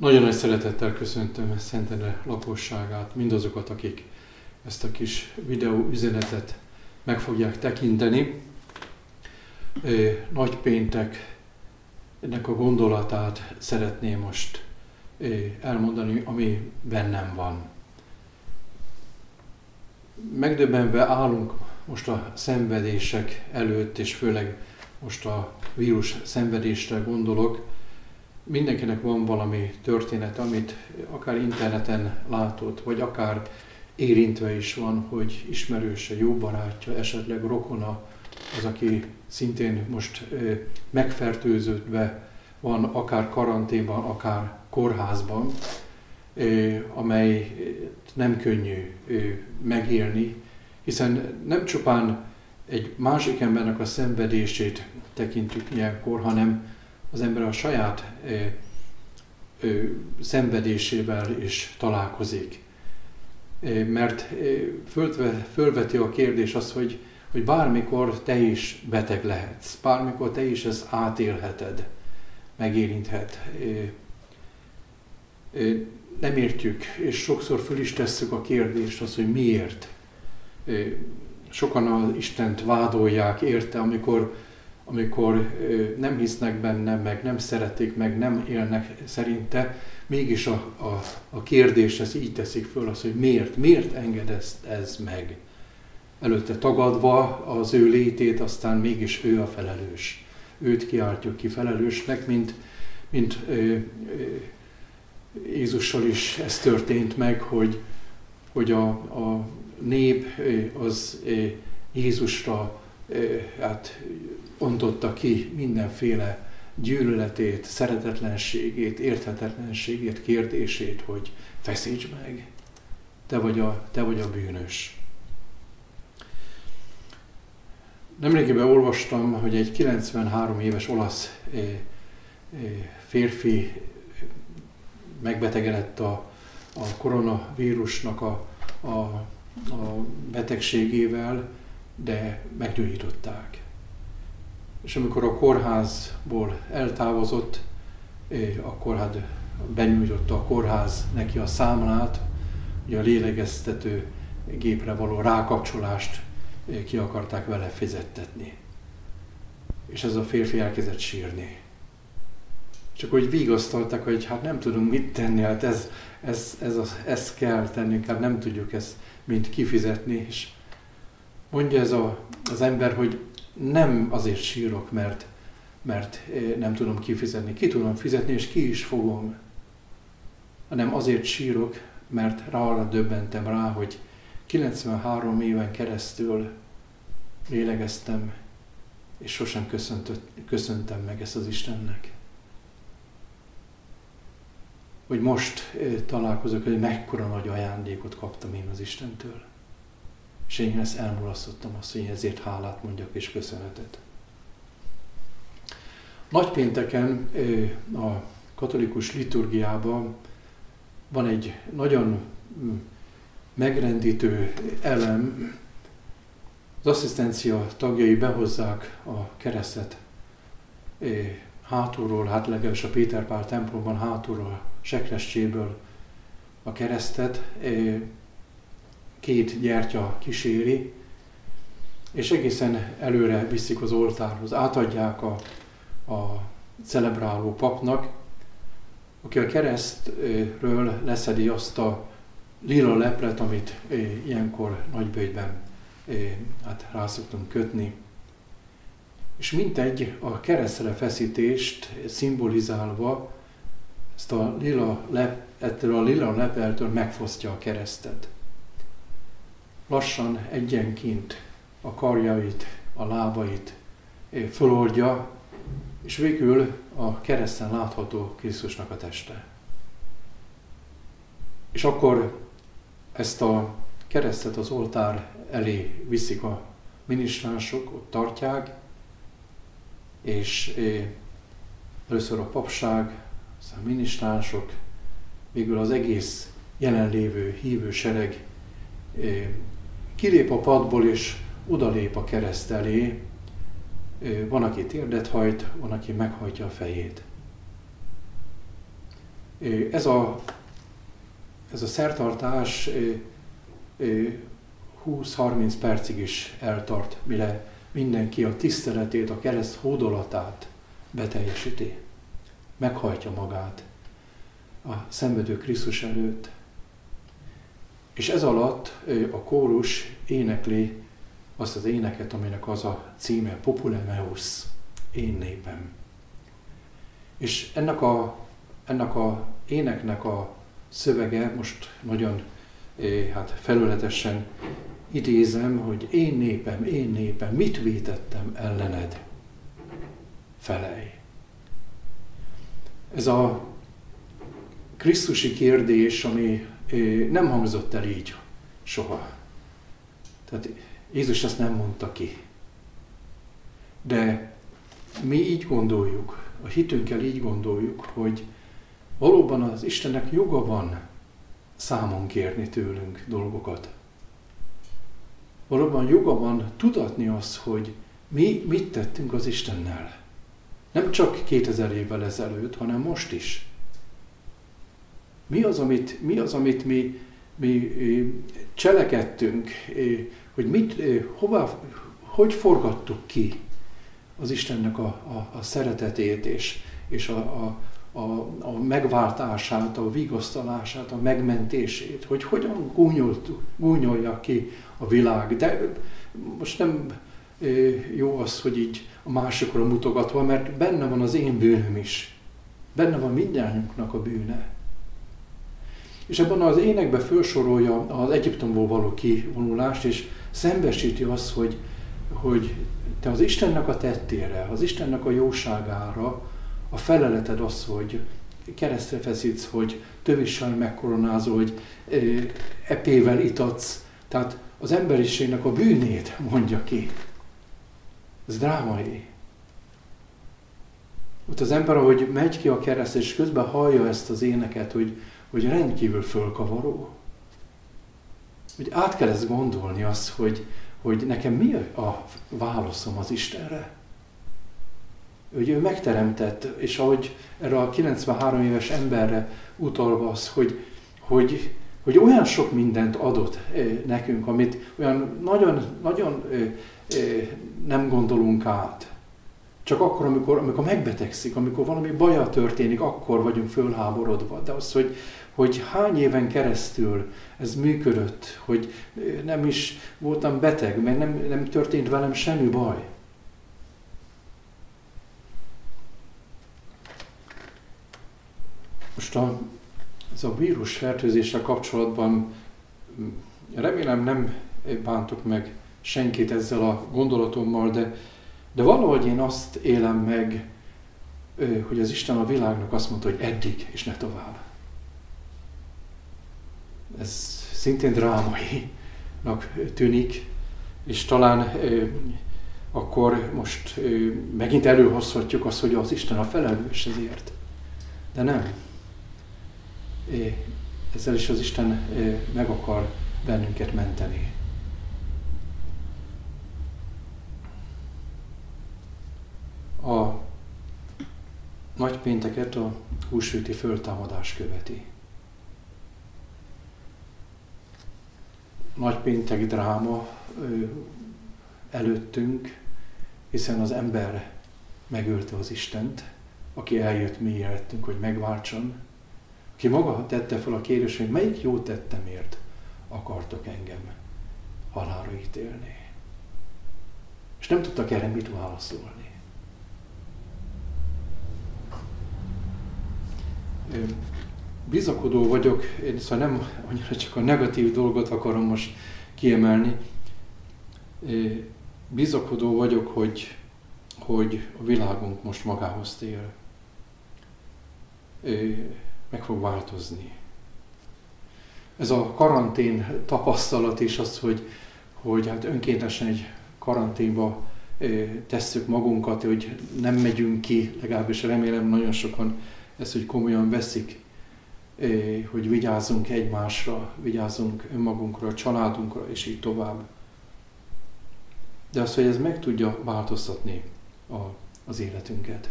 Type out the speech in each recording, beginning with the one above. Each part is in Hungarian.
Nagyon nagy szeretettel köszöntöm Szentendre lakosságát, mindazokat, akik ezt a kis videó üzenetet meg fogják tekinteni. Nagy péntek ennek a gondolatát szeretném most elmondani, ami bennem van. Megdöbbenve állunk most a szenvedések előtt, és főleg most a vírus szenvedésre gondolok, mindenkinek van valami történet, amit akár interneten látott, vagy akár érintve is van, hogy ismerőse, jó barátja, esetleg rokona, az, aki szintén most megfertőződve van, akár karanténban, akár kórházban, amely nem könnyű megélni, hiszen nem csupán egy másik embernek a szenvedését tekintjük ilyenkor, hanem az ember a saját ö, szenvedésével is találkozik. Mert fölve, fölveti a kérdés az, hogy, hogy bármikor te is beteg lehetsz, bármikor te is ezt átélheted, megérinthet. Nem értjük, és sokszor föl is tesszük a kérdést, az, hogy miért. Sokan az Istent vádolják érte, amikor amikor nem hisznek benne, meg nem szeretik, meg nem élnek szerinte, mégis a, a, a kérdés ez így teszik föl az, hogy miért, miért enged ezt, ez meg. Előtte tagadva az ő létét, aztán mégis ő a felelős. Őt kiáltjuk ki felelősnek, mint, mint ö, ö, Jézussal is ez történt meg, hogy, hogy a, a nép az Jézusra hát ontotta ki mindenféle gyűlöletét, szeretetlenségét, érthetetlenségét, kérdését, hogy feszíts meg, te vagy a, te vagy a bűnös. Nemrégiben olvastam, hogy egy 93 éves olasz férfi megbetegedett a, a koronavírusnak a, a, a betegségével, de meggyógyították. És amikor a kórházból eltávozott, akkor hát benyújtotta a kórház neki a számlát, hogy a lélegeztető gépre való rákapcsolást ki akarták vele fizettetni. És ez a férfi elkezdett sírni. Csak hogy vigasztaltak, hogy hát nem tudunk mit tenni, hát ez, ez, ez, az, ez kell tennünk, hát nem tudjuk ezt mind kifizetni. És mondja ez a, az ember, hogy nem azért sírok, mert, mert eh, nem tudom kifizetni. Ki tudom fizetni, és ki is fogom. Hanem azért sírok, mert rá arra döbbentem rá, hogy 93 éven keresztül lélegeztem, és sosem köszöntem meg ezt az Istennek. Hogy most eh, találkozok, hogy mekkora nagy ajándékot kaptam én az Istentől. És én ezt elmulasztottam azt, hogy ezért hálát mondjak és köszönetet. Nagypénteken a katolikus liturgiában van egy nagyon mm, megrendítő elem, az asszisztencia tagjai behozzák a keresztet hátulról, hát legalábbis a Péter Pál templomban hátulról, sekrestjéből a keresztet, két gyertya kíséri, és egészen előre viszik az oltárhoz, átadják a, a celebráló papnak, aki a keresztről leszedi azt a lila leplet, amit ilyenkor nagybőjtben hát rá szoktunk kötni. És mintegy a keresztre feszítést szimbolizálva ezt a lila lep, ettől a lila lepeltől megfosztja a keresztet lassan egyenként a karjait, a lábait eh, föloldja, és végül a kereszten látható Krisztusnak a teste. És akkor ezt a keresztet az oltár elé viszik a minisztránsok, ott tartják, és eh, először a papság, aztán a minisztránsok, végül az egész jelenlévő hívő sereg eh, kilép a padból és odalép a kereszt elé, van, aki térdet hajt, van, aki meghajtja a fejét. Ez a, ez a szertartás 20-30 percig is eltart, mire mindenki a tiszteletét, a kereszt hódolatát beteljesíti. Meghajtja magát a szenvedő Krisztus előtt. És ez alatt a kórus énekli azt az éneket, aminek az a címe Populemeus, én népem. És ennek a, ennek a éneknek a szövege most nagyon hát felületesen idézem, hogy én népem, én népem, mit vétettem ellened? Felej. Ez a Krisztusi kérdés, ami nem hangzott el így soha. Tehát Jézus ezt nem mondta ki. De mi így gondoljuk, a hitünkkel így gondoljuk, hogy valóban az Istennek joga van számon kérni tőlünk dolgokat. Valóban joga van tudatni azt, hogy mi mit tettünk az Istennel. Nem csak 2000 évvel ezelőtt, hanem most is. Mi az, amit, mi, az, amit mi, mi cselekedtünk, hogy mit, hova, hogy forgattuk ki az Istennek a, a, a szeretetét és, és a, a, a, a megváltását, a vigasztalását, a megmentését, hogy hogyan gúnyolja ki a világ. De most nem jó az, hogy így a másikra mutogatva, mert benne van az én bűnöm is. Benne van mindjárt a bűne. És ebben az énekben felsorolja az Egyiptomból való kivonulást, és szembesíti azt, hogy, hogy te az Istennek a tettére, az Istennek a jóságára a feleleted az, hogy keresztre feszítsz, hogy tövissel megkoronázol, hogy epével itatsz. Tehát az emberiségnek a bűnét mondja ki. Ez drámai. Ott az ember, ahogy megy ki a kereszt, és közben hallja ezt az éneket, hogy, hogy rendkívül fölkavaró. Hogy át kell ezt gondolni azt, hogy, hogy nekem mi a válaszom az Istenre. Hogy ő megteremtett, és ahogy erre a 93 éves emberre utalva az, hogy, hogy, hogy olyan sok mindent adott nekünk, amit olyan nagyon, nagyon nem gondolunk át. Csak akkor, amikor, amikor megbetegszik, amikor valami baja történik, akkor vagyunk fölháborodva. De az, hogy, hogy hány éven keresztül ez működött, hogy nem is voltam beteg, mert nem, nem történt velem semmi baj. Most a, ez a vírus fertőzéssel kapcsolatban remélem nem bántok meg senkit ezzel a gondolatommal, de, de valahogy én azt élem meg, hogy az Isten a világnak azt mondta, hogy eddig, és ne tovább. Ez szintén drámainak tűnik, és talán akkor most megint előhozhatjuk azt, hogy az Isten a felelős ezért. De nem. Ezzel is az Isten meg akar bennünket menteni. A nagypénteket a húsvéti föltámadás követi. Nagypéntek dráma előttünk, hiszen az ember megölte az Istent, aki eljött mi életünk, hogy megváltson, ki maga tette fel a kérdést, hogy melyik jó tettemért akartok engem halálra ítélni. És nem tudtak erre mit válaszolni. Bizakodó vagyok, én szóval nem annyira csak a negatív dolgot akarom most kiemelni. Bizakodó vagyok, hogy, hogy a világunk most magához tér meg fog változni. Ez a karantén tapasztalat is az, hogy, hogy hát önkéntesen egy karanténba tesszük magunkat, hogy nem megyünk ki, legalábbis remélem nagyon sokan ezt, hogy komolyan veszik, hogy vigyázzunk egymásra, vigyázzunk önmagunkra, a családunkra, és így tovább. De az, hogy ez meg tudja változtatni a, az életünket.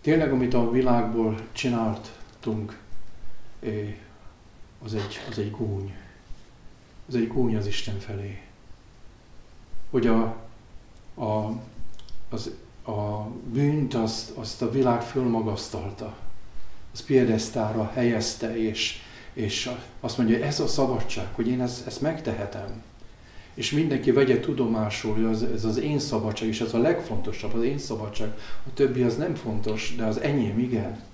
Tényleg, amit a világból csinált választottunk, az egy, az egy gúny. Az egy gúny az Isten felé. Hogy a, a, az, a bűnt azt, azt a világ fölmagasztalta. Az piedesztára helyezte, és, és azt mondja, hogy ez a szabadság, hogy én ezt, ezt megtehetem. És mindenki vegye tudomásul, hogy az, ez az én szabadság, és ez a legfontosabb, az én szabadság. A többi az nem fontos, de az enyém igen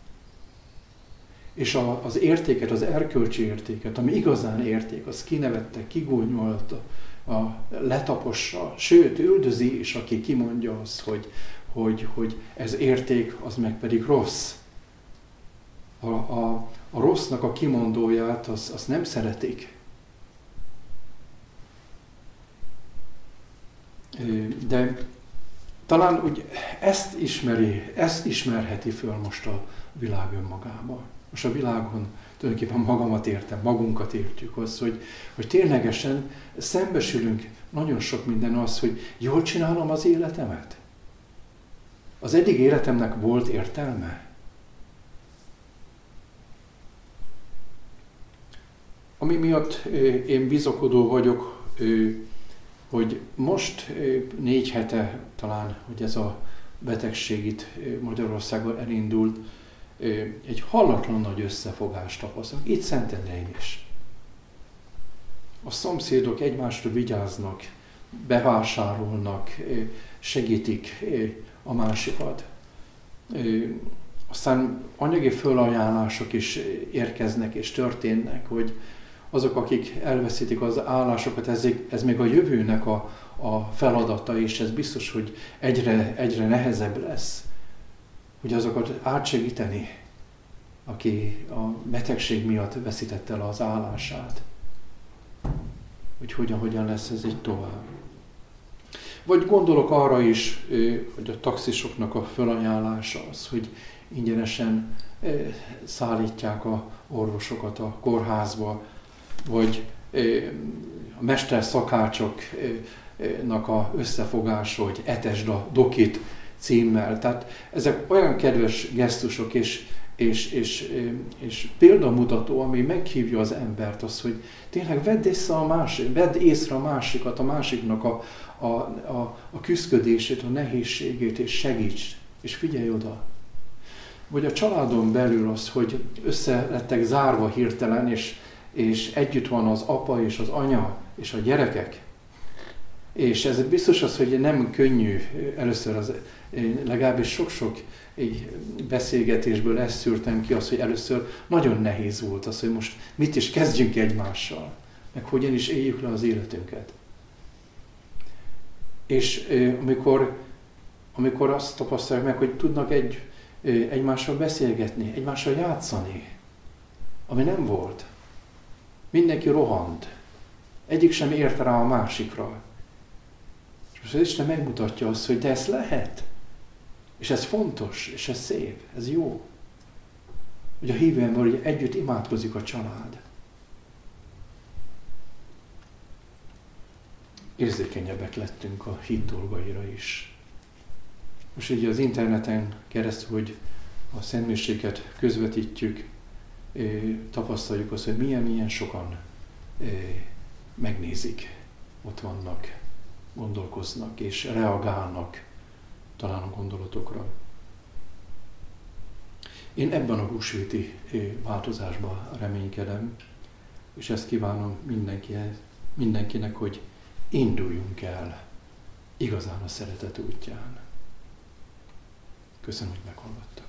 és a, az értéket, az erkölcsi értéket, ami igazán érték, az kinevette, kigúnyolta, a, letapossa, sőt, üldözi is, aki kimondja azt, hogy, hogy, hogy ez érték, az meg pedig rossz. A, a, a rossznak a kimondóját, az, az nem szeretik. De talán úgy ezt ismeri, ezt ismerheti föl most a világ önmagában most a világon tulajdonképpen magamat értem, magunkat értjük az, hogy, hogy ténylegesen szembesülünk nagyon sok minden az, hogy jól csinálom az életemet. Az eddig életemnek volt értelme? Ami miatt én bizakodó vagyok, hogy most négy hete talán, hogy ez a betegség itt Magyarországon elindult, egy hallatlan nagy összefogást tapasztalunk, itt Szentendrén is. A szomszédok egymásra vigyáznak, bevásárolnak, segítik a másikat. Aztán anyagi fölajánlások is érkeznek és történnek, hogy azok, akik elveszítik az állásokat, ez, ez még a jövőnek a, a feladata, és ez biztos, hogy egyre, egyre nehezebb lesz hogy azokat átsegíteni, aki a betegség miatt veszítette el az állását. Hogy hogyan, hogyan lesz ez egy tovább. Vagy gondolok arra is, hogy a taxisoknak a felajánlása az, hogy ingyenesen szállítják a orvosokat a kórházba, vagy a mester szakácsoknak a összefogása, hogy etesd a dokit, címmel. Tehát ezek olyan kedves gesztusok és, és, és, és példamutató, ami meghívja az embert az, hogy tényleg vedd észre a másik, vedd észre a másikat, a másiknak a, a, a, a küzdködését, a nehézségét, és segíts, és figyelj oda. Vagy a családon belül az, hogy össze lettek zárva hirtelen, és, és együtt van az apa és az anya és a gyerekek. És ez biztos az, hogy nem könnyű először az én legalábbis sok-sok beszélgetésből ezt szűrtem ki, az, hogy először nagyon nehéz volt az, hogy most mit is kezdjünk egymással, meg hogyan is éljük le az életünket. És amikor, amikor azt tapasztalják meg, hogy tudnak egy, egymással beszélgetni, egymással játszani, ami nem volt. Mindenki rohant. Egyik sem ért rá a másikra. És most az Isten megmutatja azt, hogy de ez lehet. És ez fontos, és ez szép, ez jó. Hogy a hívő ember, hogy együtt imádkozik a család. Érzékenyebbek lettünk a hit dolgaira is. Most így az interneten keresztül, hogy a szentmiséget közvetítjük, tapasztaljuk azt, hogy milyen-milyen sokan megnézik, ott vannak, gondolkoznak és reagálnak talán a gondolatokra. Én ebben a húsvéti változásban reménykedem, és ezt kívánom mindenkinek, mindenkinek, hogy induljunk el igazán a szeretet útján. Köszönöm, hogy meghallgattak.